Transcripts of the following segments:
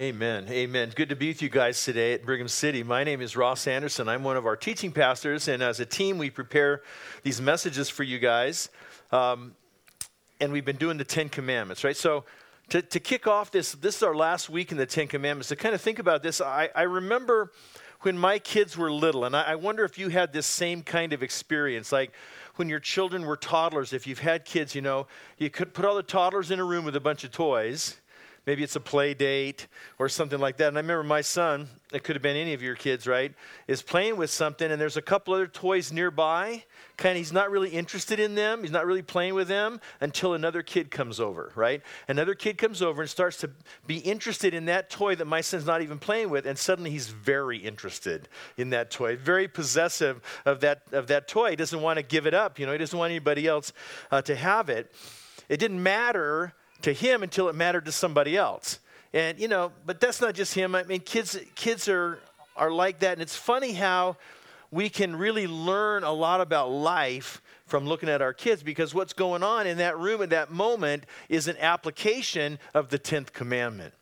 Amen. Amen. Good to be with you guys today at Brigham City. My name is Ross Anderson. I'm one of our teaching pastors, and as a team, we prepare these messages for you guys. Um, and we've been doing the Ten Commandments, right? So, to, to kick off this, this is our last week in the Ten Commandments. To kind of think about this, I, I remember when my kids were little, and I, I wonder if you had this same kind of experience. Like, when your children were toddlers, if you've had kids, you know, you could put all the toddlers in a room with a bunch of toys Maybe it's a play date or something like that. And I remember my son, it could have been any of your kids, right, is playing with something and there's a couple other toys nearby. Kind of, he's not really interested in them. He's not really playing with them until another kid comes over, right? Another kid comes over and starts to be interested in that toy that my son's not even playing with. And suddenly he's very interested in that toy, very possessive of that, of that toy. He doesn't want to give it up. You know, he doesn't want anybody else uh, to have it. It didn't matter to him until it mattered to somebody else. And you know, but that's not just him. I mean, kids kids are are like that, and it's funny how we can really learn a lot about life from looking at our kids because what's going on in that room at that moment is an application of the 10th commandment.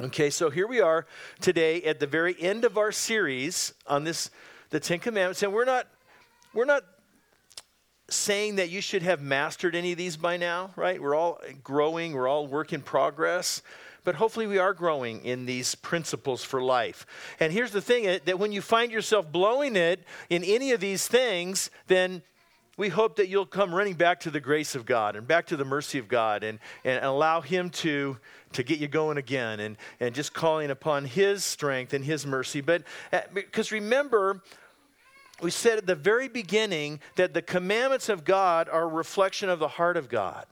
Okay, so here we are today at the very end of our series on this the 10 commandments and we're not we're not saying that you should have mastered any of these by now, right? We're all growing, we're all work in progress. But hopefully, we are growing in these principles for life. And here's the thing eh, that when you find yourself blowing it in any of these things, then we hope that you'll come running back to the grace of God and back to the mercy of God and, and allow Him to, to get you going again and, and just calling upon His strength and His mercy. But because eh, remember, we said at the very beginning that the commandments of God are a reflection of the heart of God.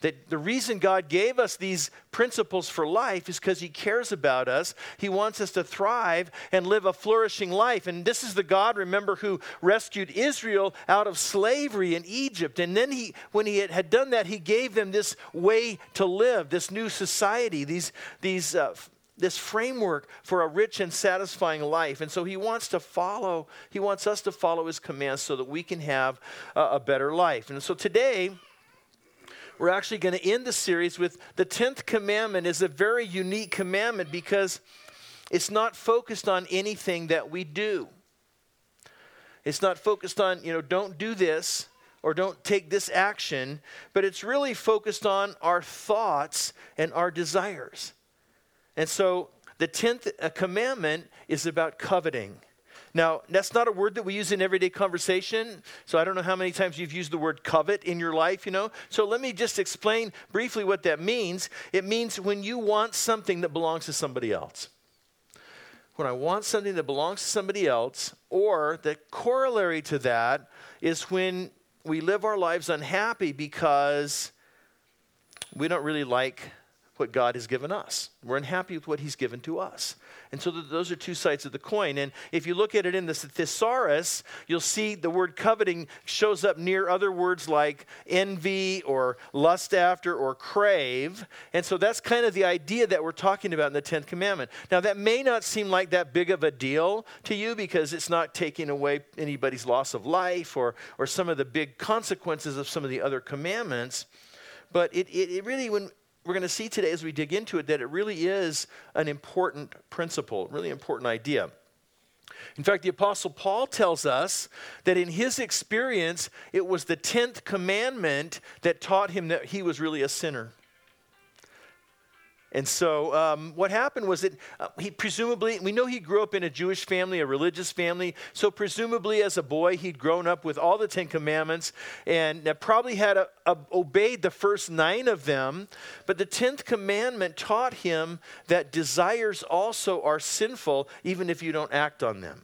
That the reason God gave us these principles for life is because He cares about us. He wants us to thrive and live a flourishing life. And this is the God, remember, who rescued Israel out of slavery in Egypt. And then He, when He had done that, He gave them this way to live, this new society, these, these uh, this framework for a rich and satisfying life. And so he wants to follow, he wants us to follow his commands so that we can have a, better life. And so today, we're actually going to end the series with the 10th commandment is a very unique commandment because it's not focused on anything that we do. It's not focused on, you know, don't do this or don't take this action, but it's really focused on our thoughts and our desires. And so the 10th uh, commandment is about coveting. Now, that's not a word that we use in everyday conversation. So I don't know how many times you've used the word covet in your life, you know. So let me just explain briefly what that means. It means when you want something that belongs to somebody else. When I want something that belongs to somebody else, or the corollary to that is when we live our lives unhappy because we don't really like what God has given us. We're unhappy with what He's given to us. And so those are two sides of the coin. And if you look at it in the thesaurus, you'll see the word coveting shows up near other words like envy or lust after or crave. And so that's kind of the idea that we're talking about in the 10th commandment. Now, that may not seem like that big of a deal to you because it's not taking away anybody's loss of life or, or some of the big consequences of some of the other commandments. But it, it, it really, when, we're going to see today as we dig into it that it really is an important principle, really important idea. In fact, the Apostle Paul tells us that in his experience, it was the 10th commandment that taught him that he was really a sinner. And so, um, what happened was that uh, he presumably, we know he grew up in a Jewish family, a religious family. So, presumably, as a boy, he'd grown up with all the Ten Commandments and probably had a, a, obeyed the first nine of them. But the tenth commandment taught him that desires also are sinful, even if you don't act on them.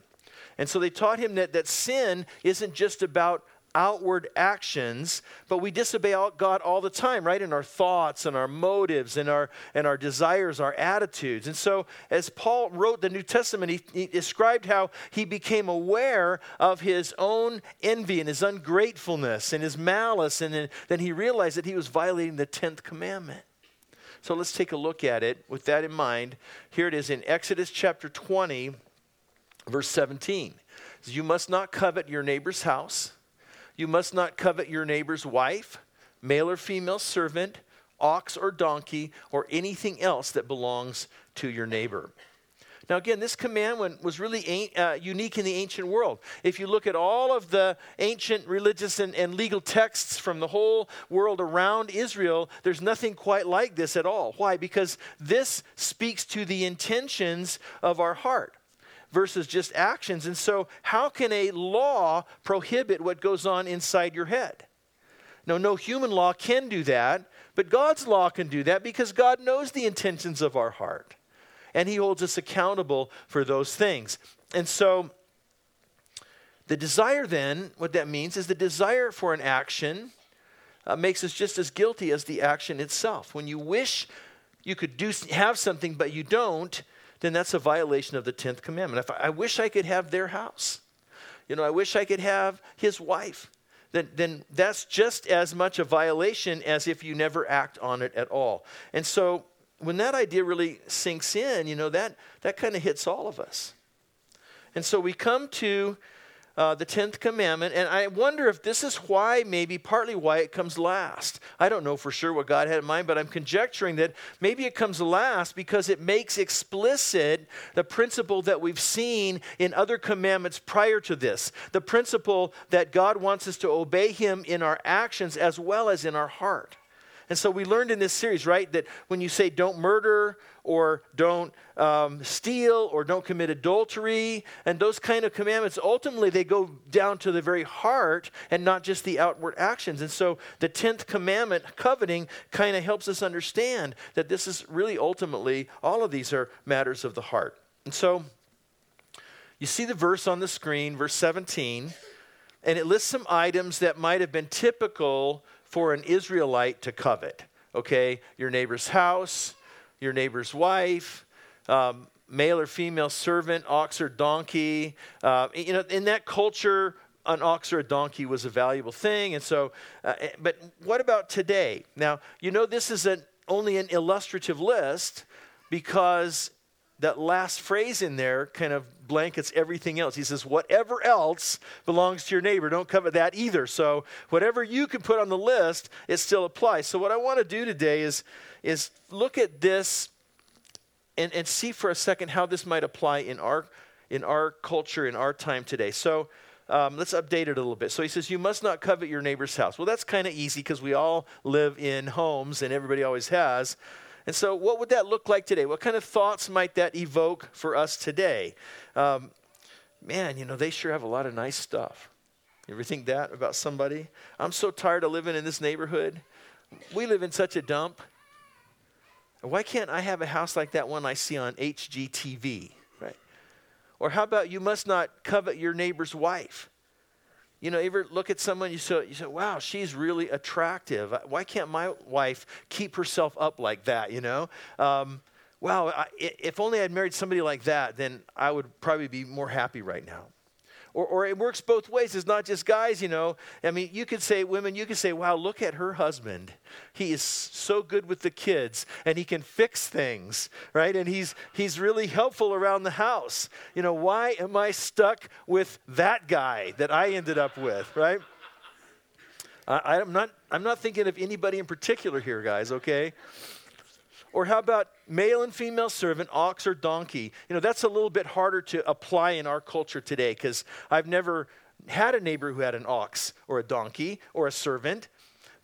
And so, they taught him that, that sin isn't just about outward actions, but we disobey God all the time, right? In our thoughts and our motives and our and our desires, our attitudes. And so, as Paul wrote the New Testament, he, he described how he became aware of his own envy and his ungratefulness and his malice, and then, he realized that he was violating the tenth commandment. So let's take a look at it with that in mind. Here it is in Exodus chapter 20, verse 17. You must not covet your neighbor's house you must not covet your neighbor's wife, male or female servant, ox or donkey or anything else that belongs to your neighbor. Now, again, this commandment was really uh, unique in the ancient world. If you look at all of the ancient religious and, and legal texts from the whole world around Israel, there's nothing quite like this at all. Why? Because this speaks to the intentions of our heart versus just actions. And so, how can a law prohibit what goes on inside your head? No, no human law can do that, but God's law can do that because God knows the intentions of our heart and He holds us accountable for those things. And so, the desire then, what that means is the desire for an action uh, makes us just as guilty as the action itself. When you wish you could do have something but you don't, then that's a violation of the 10th commandment. If I, I wish I could have their house, you know, I wish I could have his wife, then, then that's just as much a violation as if you never act on it at all. And so when that idea really sinks in, you know, that, that kind of hits all of us. And so we come to uh, the 10th commandment, and I wonder if this is why, maybe partly why it comes last. I don't know for sure what God had in mind, but I'm conjecturing that maybe it comes last because it makes explicit the principle that we've seen in other commandments prior to this the principle that God wants us to obey Him in our actions as well as in our heart. And so we learned in this series, right, that when you say don't murder or don't um, steal or don't commit adultery and those kind of commandments, ultimately they go down to the very heart and not just the outward actions. And so the 10th commandment, coveting, kind of helps us understand that this is really ultimately, all of these are matters of the heart. And so you see the verse on the screen, verse 17, and it lists some items that might have been typical for an Israelite to covet. Okay, your neighbor's house, your neighbor's wife, um, male or female servant, ox or donkey. Uh, you know, in that culture, an ox or a donkey was a valuable thing. And so, uh, eh, but what about today? Now, you know, this is an, only an illustrative list because that last phrase in there kind of blankets everything else. He says, whatever else belongs to your neighbor, don't covet that either. So whatever you can put on the list, it still applies. So what I want to do today is, is look at this and, and see for a second how this might apply in our, in our culture, in our time today. So um, let's update it a little bit. So he says, You must not covet your neighbor's house. Well, that's kind of easy because we all live in homes and everybody always has. And so, what would that look like today? What kind of thoughts might that evoke for us today? Um, man, you know, they sure have a lot of nice stuff. You ever think that about somebody? I'm so tired of living in this neighborhood. We live in such a dump. Why can't I have a house like that one I see on HGTV? Right? Or how about you must not covet your neighbor's wife? You know, ever look at someone you say, you say, wow, she's really attractive. Why can't my wife keep herself up like that, you know? Um, wow, I, if only I'd married somebody like that, then I would probably be more happy right now. Or, or it works both ways. It's not just guys, you know. I mean, you could say, women, you could say, wow, look at her husband. He is so good with the kids and he can fix things, right? And he's, he's really helpful around the house. You know, why am I stuck with that guy that I ended up with, right? I, I'm, not, I'm not thinking of anybody in particular here, guys, okay? Or how about male and female servant, ox or donkey? You know, that's a little bit harder to apply in our culture today because I've never had a neighbor who had an ox or a donkey or a servant.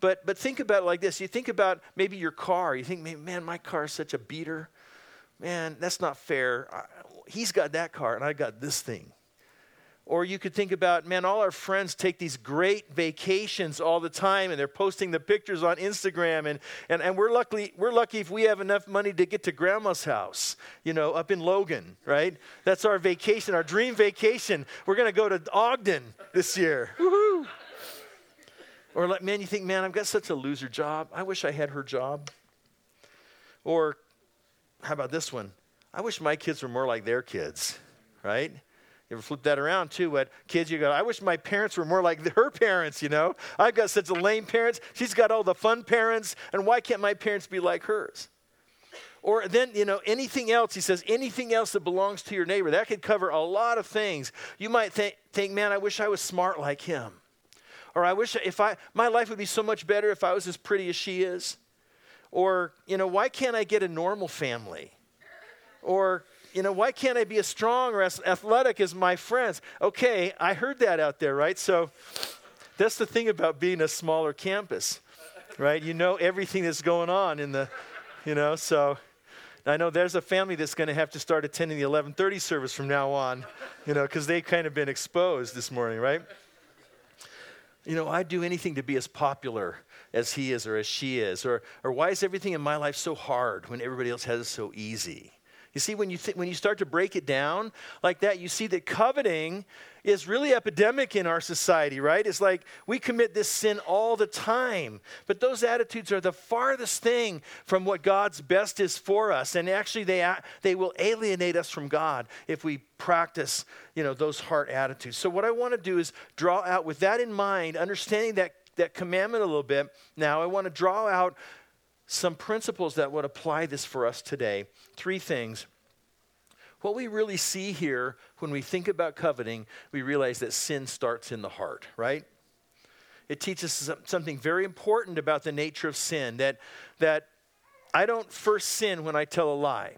But, but think about it like this. You think about maybe your car. You think, man, my car is such a beater. Man, that's not fair. He's got that car and I got this thing. Or you could think about, man, all our friends take these great vacations all the time and they're posting the pictures on Instagram. And, and, and we're, lucky, we're lucky if we have enough money to get to grandma's house, you know, up in Logan, right? That's our vacation, our dream vacation. We're going to go to Ogden this year. Woohoo! Or like, man, you think, man, I've got such a loser job. I wish I had her job. Or how about this one? I wish my kids were more like their kids, right? You ever flip that around too? What kids you go, I wish my parents were more like her parents, you know? I've got such a lame parents. She's got all the fun parents, and why can't my parents be like hers? Or then, you know, anything else, he says, anything else that belongs to your neighbor. That could cover a lot of things. You might think, think man, I wish I was smart like him. Or I wish if I, my life would be so much better if I was as pretty as she is. Or, you know, why can't I get a normal family? Or, you know, why can't I be as strong or as athletic as my friends? Okay, I heard that out there, right? So that's the thing about being a smaller campus, right? You know everything that's going on in the, you know, so I know there's a family that's going to have to start attending the 11:30 service from now on, you know, because they've kind of been exposed this morning, right? You know, I'd do anything to be as popular as he is or as she is, or or why is everything in my life so hard when everybody else has it so easy? You see, when you, th- when you start to break it down like that, you see that coveting is really epidemic in our society, right? It's like we commit this sin all the time. But those attitudes are the farthest thing from what God's best is for us. And actually, they, they will alienate us from God if we practice you know, those heart attitudes. So, what I want to do is draw out, with that in mind, understanding that, that commandment a little bit, now I want to draw out some principles that would apply this for us today. Three things. What we really see here when we think about coveting, we realize that sin starts in the heart, right? It teaches us something very important about the nature of sin that, that I don't first sin when I tell a lie.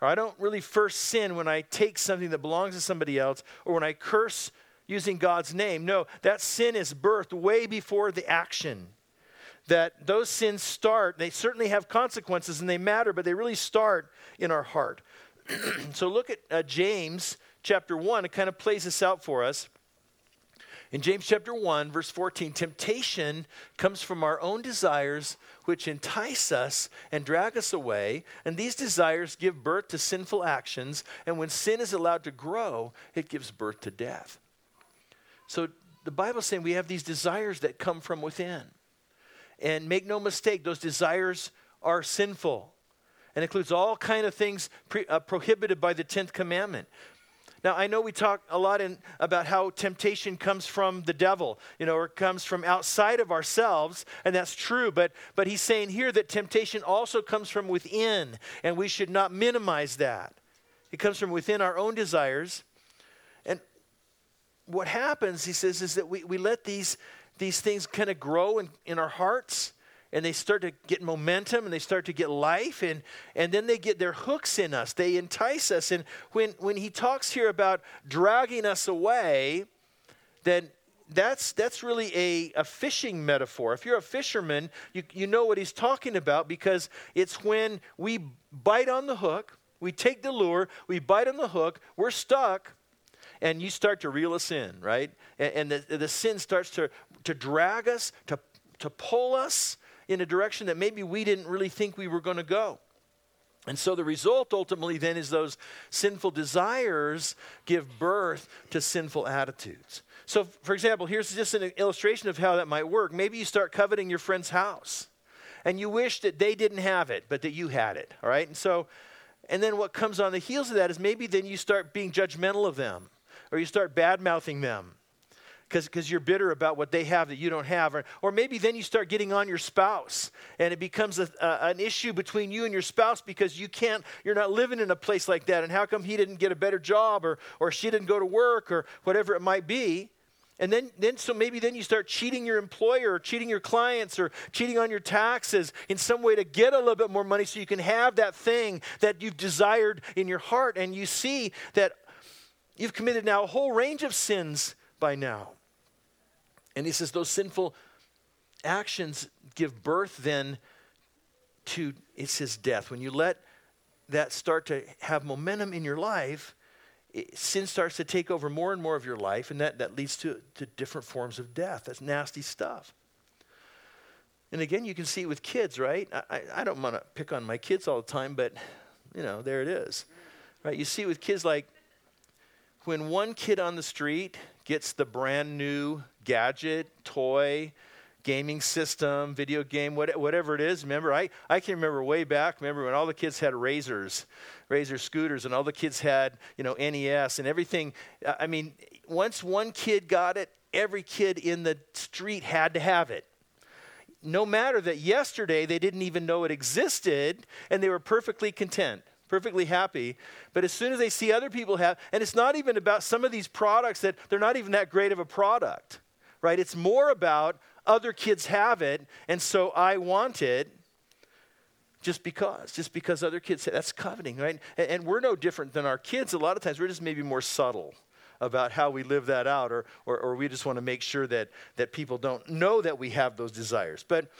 Or I don't really first sin when I take something that belongs to somebody else or when I curse using God's name. No, that sin is birthed way before the action that those sins start, they certainly have consequences and they matter, but they really start in our heart. so look at uh, James chapter 1. It kind of plays this out for us. In James chapter 1, verse 14, temptation comes from our own desires, which entice us and drag us away. And these desires give birth to sinful actions. And when sin is allowed to grow, it gives birth to death. So the Bible's saying we have these desires that come from within. And make no mistake, those desires are sinful and includes all kind of things pre, uh, prohibited by the 10th commandment. Now, I know we talk a lot in, about how temptation comes from the devil, you know, or comes from outside of ourselves, and that's true. But, but he's saying here that temptation also comes from within, and we should not minimize that. It comes from within our own desires. And what happens, he says, is that we, we let these these things kind of grow in, in our hearts and they start to get momentum and they start to get life and, and then they get their hooks in us they entice us and when, when he talks here about dragging us away then that's, that's really a, a fishing metaphor if you're a fisherman you, you know what he's talking about because it's when we bite on the hook we take the lure we bite on the hook we're stuck and you start to reel us in, right? And, and the, the sin starts to to drag us, to, to pull us in a direction that maybe we didn't really think we were going to go. And so the result ultimately then is those sinful desires give birth to sinful attitudes. So, for example, here's just an illustration of how that might work. Maybe you start coveting your friend's house and you wish that they didn't have it, but that you had it, all right? And so, and then what comes on the heels of that is maybe then you start being judgmental of them or you start bad mouthing them because you're bitter about what they have that you don't have. Or, or maybe then you start getting on your spouse and it becomes a, a, an issue between you and your spouse because you can't, you're not living in a place like that. And how come he didn't get a better job or, or she didn't go to work or whatever it might be? And then, then, so maybe then you start cheating your employer or cheating your clients or cheating on your taxes in some way to get a little bit more money so you can have that thing that you've desired in your heart. And you see that you've committed now a whole range of sins by now. And he says those sinful actions give birth then to, it says death. When you let that start to have momentum in your life, it, sin starts to take over more and more of your life, and that, that leads to, to different forms of death. That's nasty stuff. And again, you can see it with kids, right? I, I don't want to pick on my kids all the time, but, you know, there it is. Right? You see it with kids like when one kid on the street gets the brand new gadget, toy, gaming system, video game, whatever it is. Remember, I, I can remember way back, remember when all the kids had razors, razor scooters, and all the kids had, you know, NES and everything. I mean, once one kid got it, every kid in the street had to have it. No matter that yesterday they didn't even know it existed and they were perfectly content perfectly happy. But as soon as they see other people have, and it's not even about some of these products that they're not even that great of a product right? It's more about other kids have it, and so I want it. just because, just because other kids say that's coveting, right? And, and, we're no different than our kids. A lot of times we're just maybe more subtle about how we live that out, or, or, or we just want to make sure that, that people don't know that we have those desires. But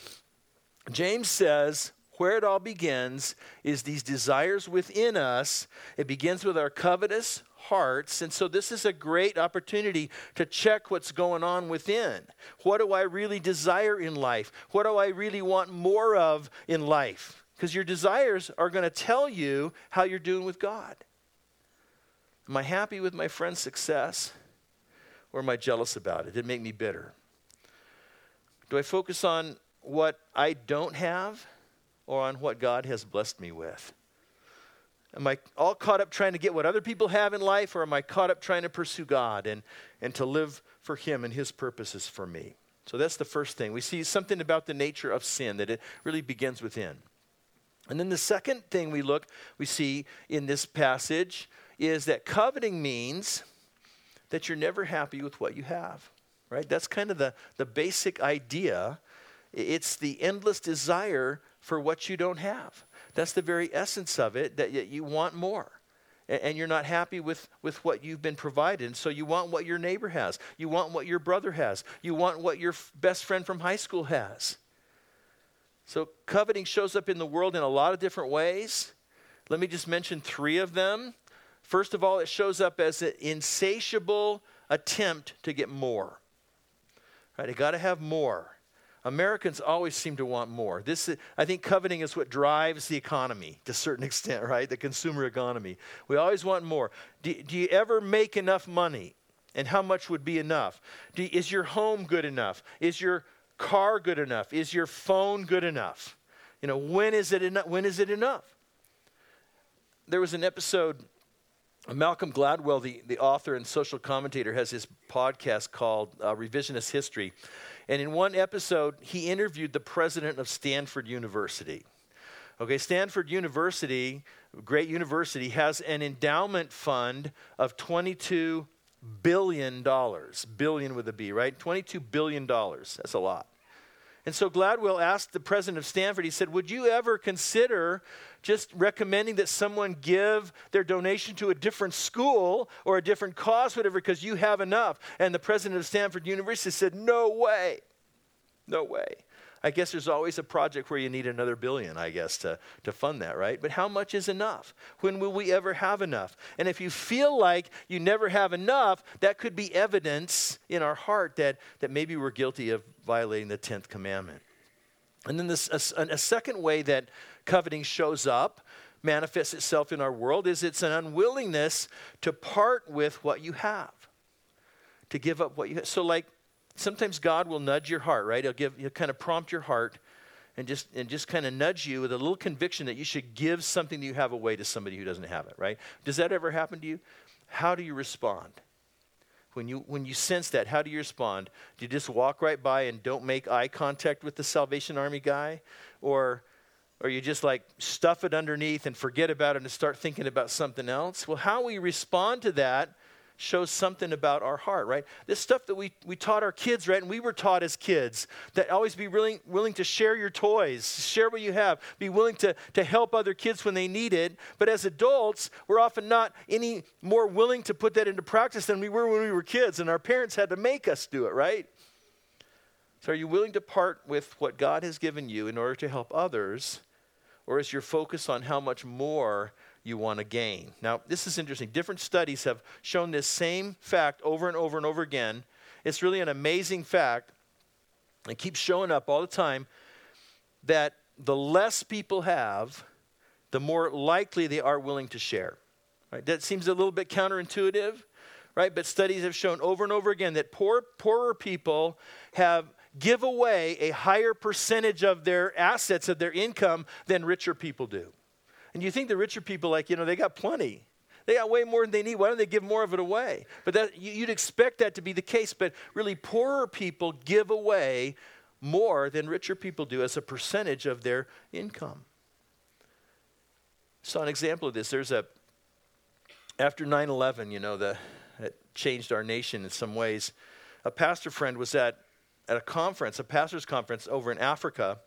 James says, where it all begins is these desires within us. It begins with our covetous hearts. And so, this is a great opportunity to check what's going on within. What do I really desire in life? What do I really want more of in life? Because your desires are going to tell you how you're doing with God. Am I happy with my friend's success? Or am I jealous about it? Did it make me bitter? Do I focus on what I don't have or on what God has blessed me with? Am I all caught up trying to get what other people have in life, or am I caught up trying to pursue God and, and to live for Him and His purposes for me? So that's the first thing. We see something about the nature of sin, that it really begins within. And then the second thing we look, we see in this passage is that coveting means that you're never happy with what you have, right? That's kind of the, the basic idea. It's the endless desire for what you don't have. That's the very essence of it, that you want more. And you're not happy with, with what you've been provided. And so you want what your neighbor has. You want what your brother has. You want what your best friend from high school has. So coveting shows up in the world in a lot of different ways. Let me just mention three of them. First of all, it shows up as an insatiable attempt to get more. Right? I got to have more. Americans always seem to want more. This, I think coveting is what drives the economy to a certain extent, right? The consumer economy. We always want more. Do, do you ever make enough money? And how much would be enough? Do, is your home good enough? Is your car good enough? Is your phone good enough? You know, when is it enough? When is it enough? There was an episode Malcolm Gladwell, the, the author and social commentator, has his podcast called uh, Revisionist History. And in one episode, he interviewed the president of Stanford University. Okay, Stanford University, great university, has an endowment fund of $22 billion. Billion with a B, right? $22 billion. That's a lot. And so Gladwell asked the president of Stanford, he said, Would you ever consider just recommending that someone give their donation to a different school or a different cause, whatever, because you have enough? And the president of Stanford University said, No way. No way. I guess there's always a project where you need another billion, I guess, to, to fund that, right? But how much is enough? When will we ever have enough? And if you feel like you never have enough, that could be evidence in our heart that, that maybe we're guilty of violating the 10th commandment. And then this, a, a second way that coveting shows up, manifests itself in our world, is it's an unwillingness to part with what you have, to give up what you have. So, like, sometimes God will nudge your heart, right? He'll give, he'll kind of prompt your heart and just and just kind of nudge you with a little conviction that you should give something that you have away to somebody who doesn't have it, right? Does that ever happen to you? How do you respond? When you when you sense that, how do you respond? Do you just walk right by and don't make eye contact with the Salvation Army guy? Or or you just like stuff it underneath and forget about it and start thinking about something else? Well, how we respond to that shows something about our heart, right? This stuff that we, we taught our kids, right? And we were taught as kids that always be willing, willing to share your toys, share what you have, be willing to, to help other kids when they need it. But as adults, we're often not any more willing to put that into practice than we were when we were kids, and our parents had to make us do it, right? So, are you willing to part with what God has given you in order to help others? Or is your focus on how much more you want to gain. Now, this is interesting. Different studies have shown this same fact over and over and over again. It's really an amazing fact. It keeps showing up all the time that the less people have, the more likely they are willing to share. Right? That seems a little bit counterintuitive, right? But studies have shown over and over again that poor, poorer people have give away a higher percentage of their assets of their income than richer people do. And you think the richer people, like, you know, they got plenty. They got way more than they need. Why don't they give more of it away? But that, you'd expect that to be the case. But really, poorer people give away more than richer people do as a percentage of their income. Saw an example of this. There's a, after 9 11, you know, the, it changed our nation in some ways. A pastor friend was at, at a conference, a pastor's conference over in Africa.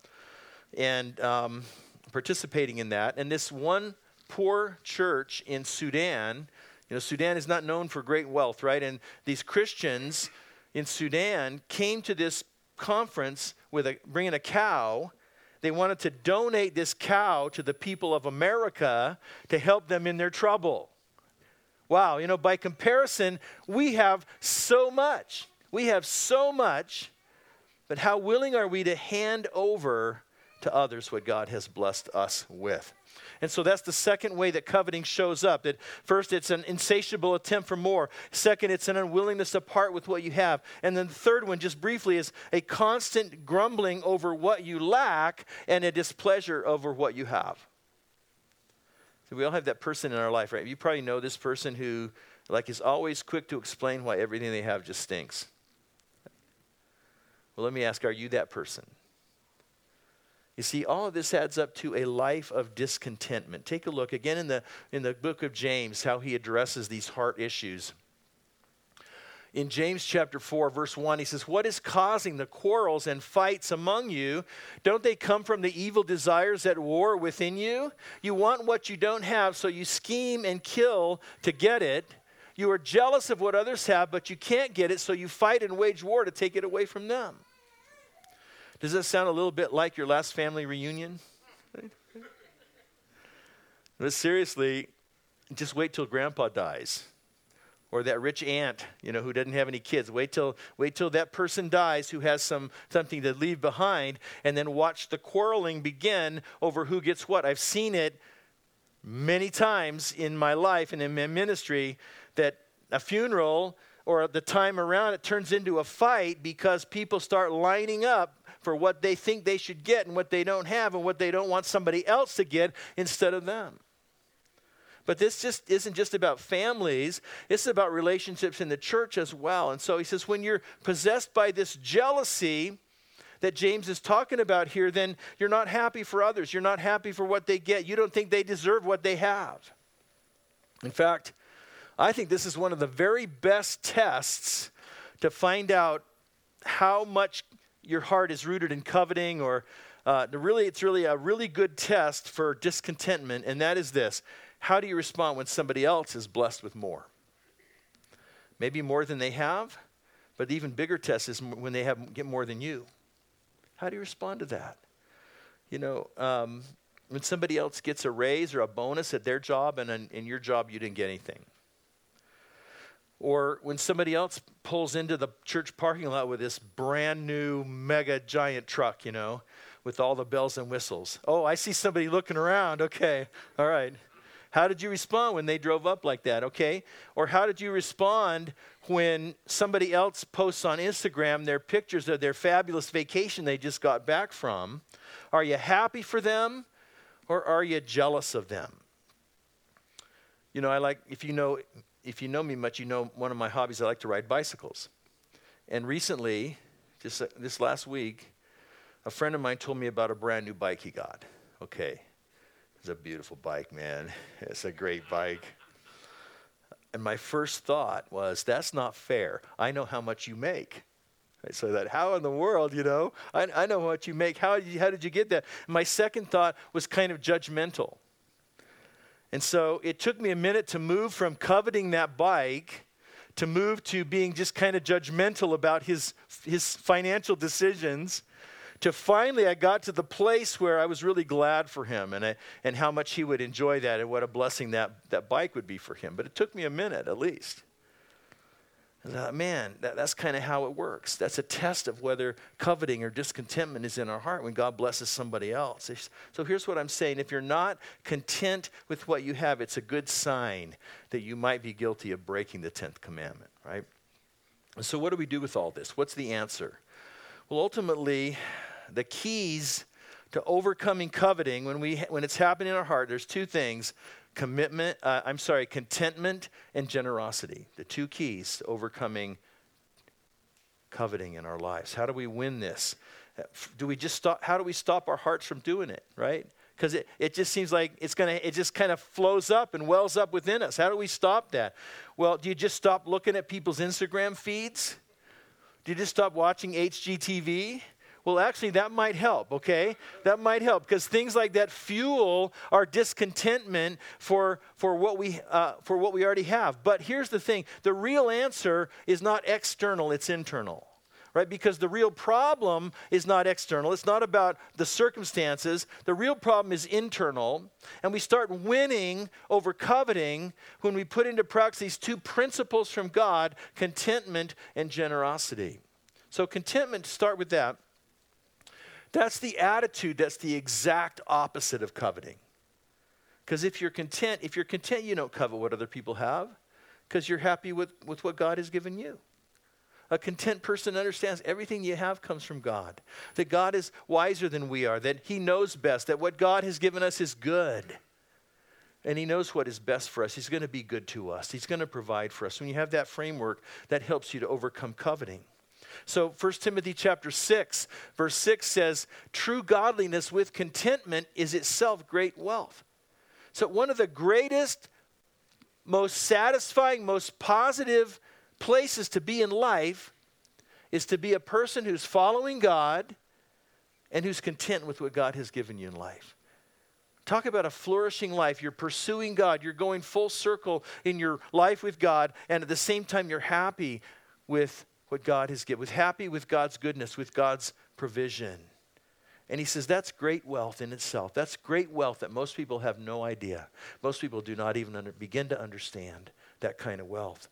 And um, participating in that. And this one poor church in Sudan, you know, Sudan is not known for great wealth, right? And these Christians in Sudan came to this conference with a, bringing a cow. They wanted to donate this cow to the people of America to help them in their trouble. Wow, you know, by comparison, we have so much. We have so much, but how willing are we to hand over to others what God has blessed us with? And so that's the second way that coveting shows up. That first, it's an insatiable attempt for more. Second, it's an unwillingness to part with what you have. And then the third one, just briefly, is a constant grumbling over what you lack and a displeasure over what you have. So we all have that person in our life, right? You probably know this person who, like, is always quick to explain why everything they have just stinks. Well, let me ask, are you that person? You see, all of this adds up to a life of discontentment. Take a look again in the, in the book of James, how he addresses these heart issues. In James chapter 4, verse 1, he says, What is causing the quarrels and fights among you? Don't they come from the evil desires at war within you? You want what you don't have, so you scheme and kill to get it. You are jealous of what others have, but you can't get it, so you fight and wage war to take it away from them. Does that sound a little bit like your last family reunion? But seriously, just wait till grandpa dies. Or that rich aunt, you know, who doesn't have any kids. Wait till wait till that person dies who has some something to leave behind, and then watch the quarreling begin over who gets what. I've seen it many times in my life and in my ministry that a funeral or the time around it turns into a fight because people start lining up for what they think they should get and what they don't have and what they don't want somebody else to get instead of them. But this just isn't just about families, it's about relationships in the church as well. And so he says, when you're possessed by this jealousy that James is talking about here, then you're not happy for others. You're not happy for what they get. You don't think they deserve what they have. In fact, I think this is one of the very best tests to find out how much your heart is rooted in coveting or uh, really it's really a really good test for discontentment and that is this. How do you respond when somebody else is blessed with more? Maybe more than they have but the even bigger test is when they have get more than you. How do you respond to that? You know um, when somebody else gets a raise or a bonus at their job and in your job you didn't get anything or when somebody else pulls into the church parking lot with this brand new mega giant truck, you know, with all the bells and whistles. Oh, I see somebody looking around. Okay, all right. How did you respond when they drove up like that? Okay. Or how did you respond when somebody else posts on Instagram their pictures of their fabulous vacation they just got back from? Are you happy for them or are you jealous of them? You know, I like, if you know, if you know me much, you know one of my hobbies, I like to ride bicycles. And recently, just uh, this last week, a friend of mine told me about a brand new bike he got. Okay, it's a beautiful bike, man. It's a great bike. And my first thought was, that's not fair. I know how much you make. So that, how in the world, you know? I, I know what you make. How how did you get that? My second thought was kind of judgmental. And so it took me a minute to move from coveting that bike to move to being just kind of judgmental about his, his financial decisions to finally I got to the place where I was really glad for him and, I, and how much he would enjoy that and what a blessing that, that bike would be for him. But it took me a minute at least. Uh, man, that, that's kind of how it works. That's a test of whether coveting or discontentment is in our heart when God blesses somebody else. So here's what I'm saying if you're not content with what you have, it's a good sign that you might be guilty of breaking the 10th commandment, right? And so, what do we do with all this? What's the answer? Well, ultimately, the keys to overcoming coveting when, we, when it's happening in our heart, there's two things commitment, uh, I'm sorry, contentment and generosity, the two keys to overcoming coveting in our lives. How do we win this? Uh, do we just stop, how do we stop our hearts from doing it, right? Because it, it just seems like it's gonna, it just kind of flows up and wells up within us. How do we stop that? Well, do you just stop looking at people's Instagram feeds? Do you just stop watching HGTV? Well, actually, that might help, okay? That might help because things like that fuel our discontentment for, for, what we, uh, for what we already have. But here's the thing the real answer is not external, it's internal right? Because the real problem is not external, it's not about the circumstances. The real problem is internal. And we start winning over coveting when we put into practice these two principles from God contentment and generosity. So, contentment, start with that. That's the attitude that's the exact opposite of coveting. Because if you're content, if you're content, you don't covet what other people have because you're happy with, with what God has given you. A content person understands everything you have comes from God. That God is wiser than we are, that He knows best, that what God has given us is good. And He knows what is best for us. He's going to be good to us, He's going to provide for us. When you have that framework, that helps you to overcome coveting. So 1 Timothy chapter 6 verse 6 says true godliness with contentment is itself great wealth. So one of the greatest most satisfying most positive places to be in life is to be a person who's following God and who's content with what God has given you in life. Talk about a flourishing life. You're pursuing God. You're going full circle in your life with God, and at the same time, you're happy with what God has given, with happy with God's goodness, with God's provision. And he says that's great wealth in itself. That's great wealth that most people have no idea. Most people do not even under, begin to understand that kind of wealth.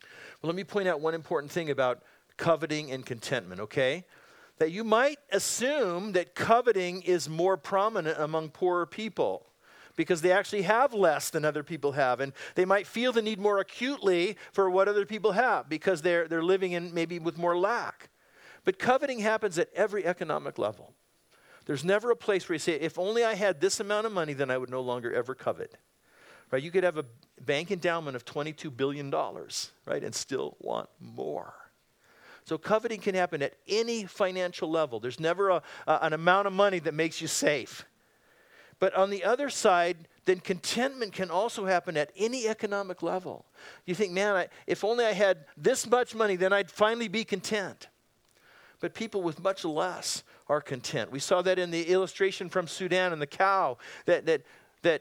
Well, let me point out one important thing about coveting and contentment, okay? That you might assume that coveting is more prominent among poorer people because they actually have less than other people have. And they might feel the need more acutely for what other people have because they're, they're living in maybe with more lack. But coveting happens at every economic level. There's never a place where you say, if only I had this amount of money, then I would no longer ever covet. Right? You could have a bank endowment of $22 billion, right, and still want more. So coveting can happen at any financial level. There's never a, a, an amount of money that makes you safe. But on the other side, then contentment can also happen at any economic level. You think, man, I, if only I had this much money, then I'd finally be content. But people with much less are content. We saw that in the illustration from Sudan and the cow, that, that, that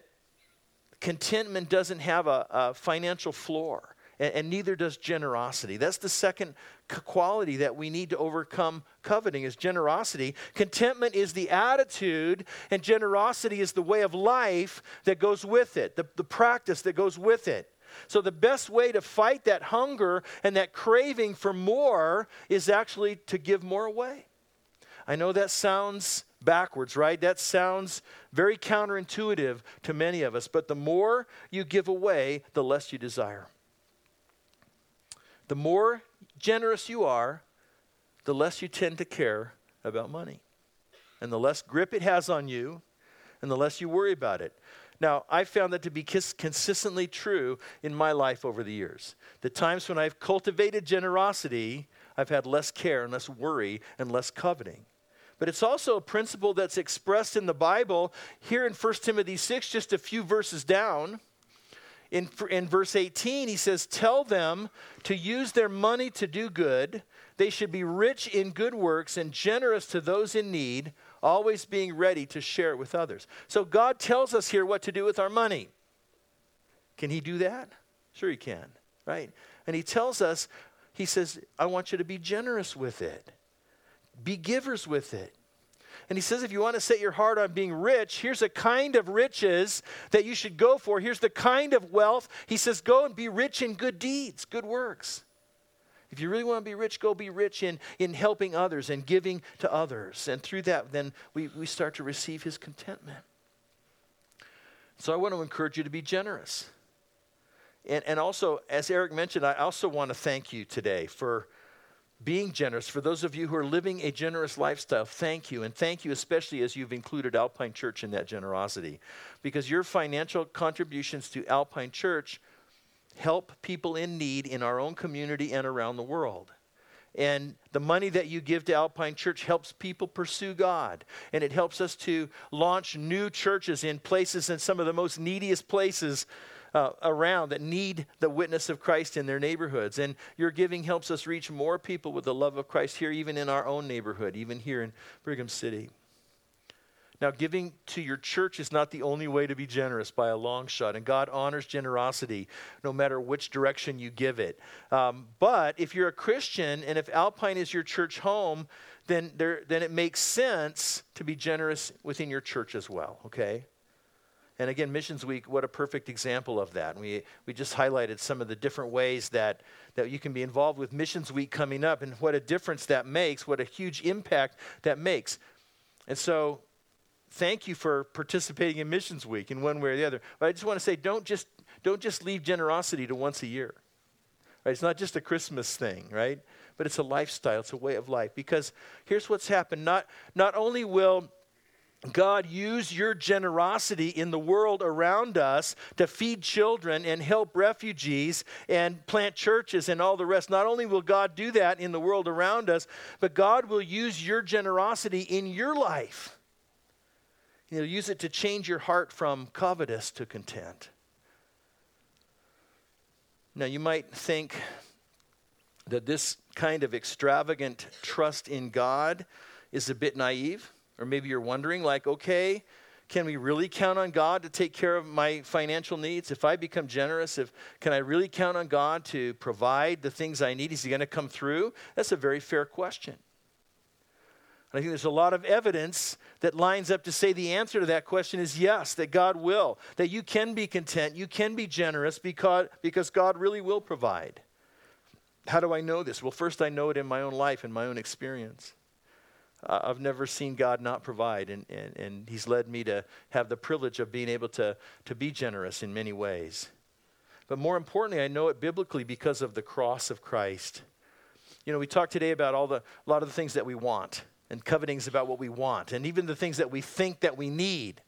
contentment doesn't have a, a financial floor, and, and, neither does generosity. That's the second quality that we need to overcome coveting is generosity. Contentment is the attitude, and generosity is the way of life that goes with it, the, the practice that goes with it. So, the best way to fight that hunger and that craving for more is actually to give more away. I know that sounds backwards, right? That sounds very counterintuitive to many of us, but the more you give away, the less you desire. The more generous you are, the less you tend to care about money. And the less grip it has on you, and the less you worry about it. Now, I've found that to be consistently true in my life over the years. The times when I've cultivated generosity, I've had less care and less worry and less coveting. But it's also a principle that's expressed in the Bible here in 1 Timothy 6, just a few verses down. In, in verse 18, he says, Tell them to use their money to do good. They should be rich in good works and generous to those in need, always being ready to share it with others. So God tells us here what to do with our money. Can he do that? Sure, he can, right? And he tells us, he says, I want you to be generous with it. Be givers with it. And he says, if you want to set your heart on being rich, here's a kind of riches that you should go for. Here's the kind of wealth. He says, go and be rich in good deeds, good works. If you really want to be rich, go be rich in, in helping others and giving to others. And through that, then we, we start to receive his contentment. So I want to encourage you to be generous. And, and also, as Eric mentioned, I also want to thank you today for being generous. For those of you who are living a generous lifestyle, thank you. And thank you especially as you've included Alpine Church in that generosity. Because your financial contributions to Alpine Church help people in need in our own community and around the world. And the money that you give to Alpine Church helps people pursue God. And it helps us to launch new churches in places, in some of the most neediest places uh, around that need the witness of Christ in their neighborhoods. And your giving helps us reach more people with the love of Christ here, even in our own neighborhood, even here in Brigham City. Now, giving to your church is not the only way to be generous by a long shot, and God honors generosity no matter which direction you give it. Um, but if you're a Christian and if Alpine is your church home, then, there, then it makes sense to be generous within your church as well, okay? And again, Missions Week, what a perfect example of that. We, we just highlighted some of the different ways that, that you can be involved with Missions Week coming up and what a difference that makes, what a huge impact that makes. And so thank you for participating in Missions Week in one way or the other. But I just want to say, don't just, don't just leave generosity to once a year. Right? It's not just a Christmas thing, right? But it's a lifestyle, it's a way of life. Because here's what's happened not, not only will God use your generosity in the world around us to feed children and help refugees and plant churches and all the rest. Not only will God do that in the world around us, but God will use your generosity in your life He'll use it to change your heart from covetous to content. Now, you might think that this kind of extravagant trust in God is a bit naive, or maybe you're wondering, like, okay, can we really count on God to take care of my financial needs? If I become generous, if can I really count on God to provide the things I need? Is he going to come through? That's a very fair question. I think there's a lot of evidence that lines up to say the answer to that question is yes, that God will, that you can be content, you can be generous because, because God really will provide. How do I know this? Well, first, I know it in my own life, in my own experience. Uh, I've never seen God not provide, and, and, and He's led me to have the privilege of being able to, to be generous in many ways. But more importantly, I know it biblically because of the cross of Christ. You know, we talked today about all the, a lot of the things that we want and covetings about what we want, and even the things that we think that we need.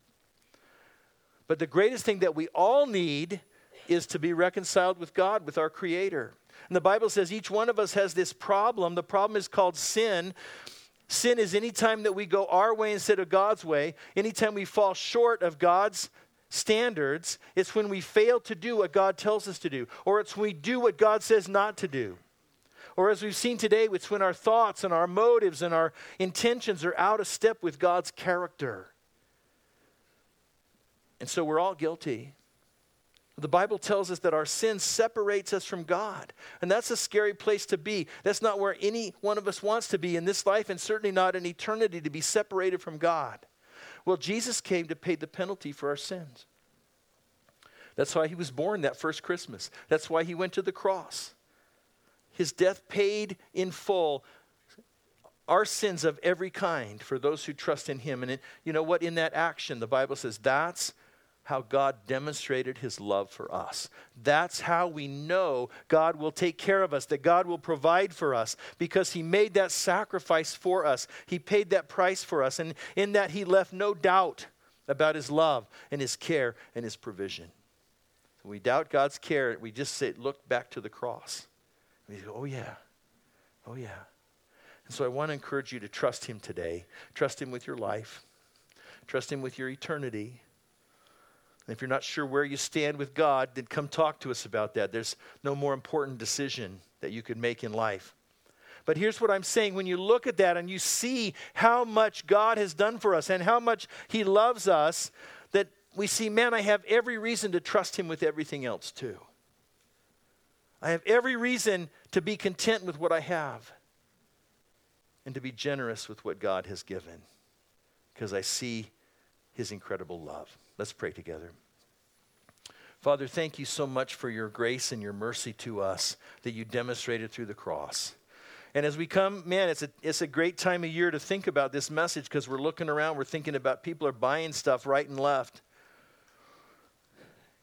But the greatest thing that we all need is to be reconciled with God, with our Creator. And the Bible says each one of us has this problem. The problem is called sin. Sin is any time that we go our way instead of God's way, anytime we fall short of God's standards, it's when we fail to do what God tells us to do, or it's when we do what God says not to do. Or as we've seen today, it's when our thoughts and our motives and our intentions are out of step with God's character. And so we're all guilty. The Bible tells us that our sin separates us from God. And that's a scary place to be. That's not where any one of us wants to be in this life, and certainly not in eternity to be separated from God. Well, Jesus came to pay the penalty for our sins. That's why he was born that first Christmas. That's why he went to the cross. His death paid in full our sins of every kind for those who trust in him. And it, you know what? In that action, the Bible says that's how God demonstrated his love for us. That's how we know God will take care of us, that God will provide for us, because he made that sacrifice for us. He paid that price for us. And in that, he left no doubt about his love and his care and his provision. When we doubt God's care, we just say, look back to the cross. And go, oh, yeah. Oh, yeah. And so I want to encourage you to trust Him today. Trust Him with your life, trust Him with your eternity. And if you're not sure where you stand with God, then come talk to us about that. There's no more important decision that you could make in life. But here's what I'm saying when you look at that and you see how much God has done for us and how much He loves us, that we see, man, I have every reason to trust Him with everything else too. I have every reason to be content with what I have and to be generous with what God has given because I see his incredible love. Let's pray together. Father, thank you so much for your grace and your mercy to us that you demonstrated through the cross. And as we come, man, it's a, it's a great time of year to think about this message because we're looking around, we're thinking about people are buying stuff right and left.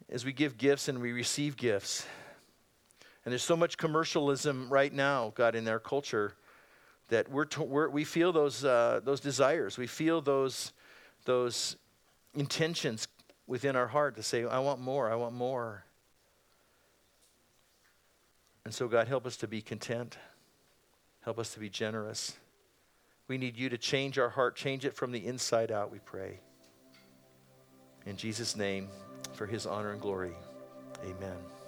As we give gifts and we receive gifts, and there's so much commercialism right now, God, in our culture, that we're, we're we feel those, uh, those desires. We feel those, those intentions within our heart to say, I want more, I want more. And so, God, help us to be content. Help us to be generous. We need you to change our heart, change it from the inside out, we pray. In Jesus' name, for his honor and glory. Amen.